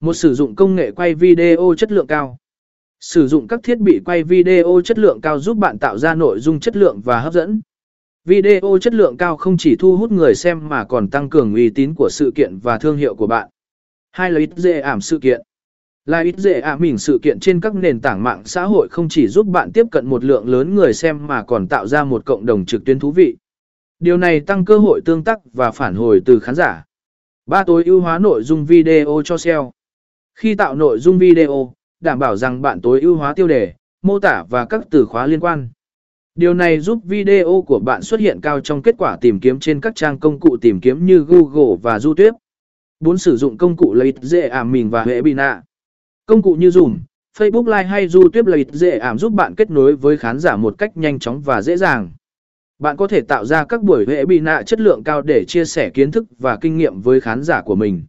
Một sử dụng công nghệ quay video chất lượng cao. Sử dụng các thiết bị quay video chất lượng cao giúp bạn tạo ra nội dung chất lượng và hấp dẫn. Video chất lượng cao không chỉ thu hút người xem mà còn tăng cường uy tín của sự kiện và thương hiệu của bạn. Hai là ít dễ ảm sự kiện. Là ít dễ ảm mình sự kiện trên các nền tảng mạng xã hội không chỉ giúp bạn tiếp cận một lượng lớn người xem mà còn tạo ra một cộng đồng trực tuyến thú vị. Điều này tăng cơ hội tương tác và phản hồi từ khán giả. Ba tối ưu hóa nội dung video cho SEO. Khi tạo nội dung video, đảm bảo rằng bạn tối ưu hóa tiêu đề, mô tả và các từ khóa liên quan. Điều này giúp video của bạn xuất hiện cao trong kết quả tìm kiếm trên các trang công cụ tìm kiếm như Google và YouTube. 4. Sử dụng công cụ lợi dễ ảm mình và hệ bina. Công cụ như Zoom, Facebook Live hay YouTube lợi dễ ảm giúp bạn kết nối với khán giả một cách nhanh chóng và dễ dàng. Bạn có thể tạo ra các buổi hệ bina chất lượng cao để chia sẻ kiến thức và kinh nghiệm với khán giả của mình.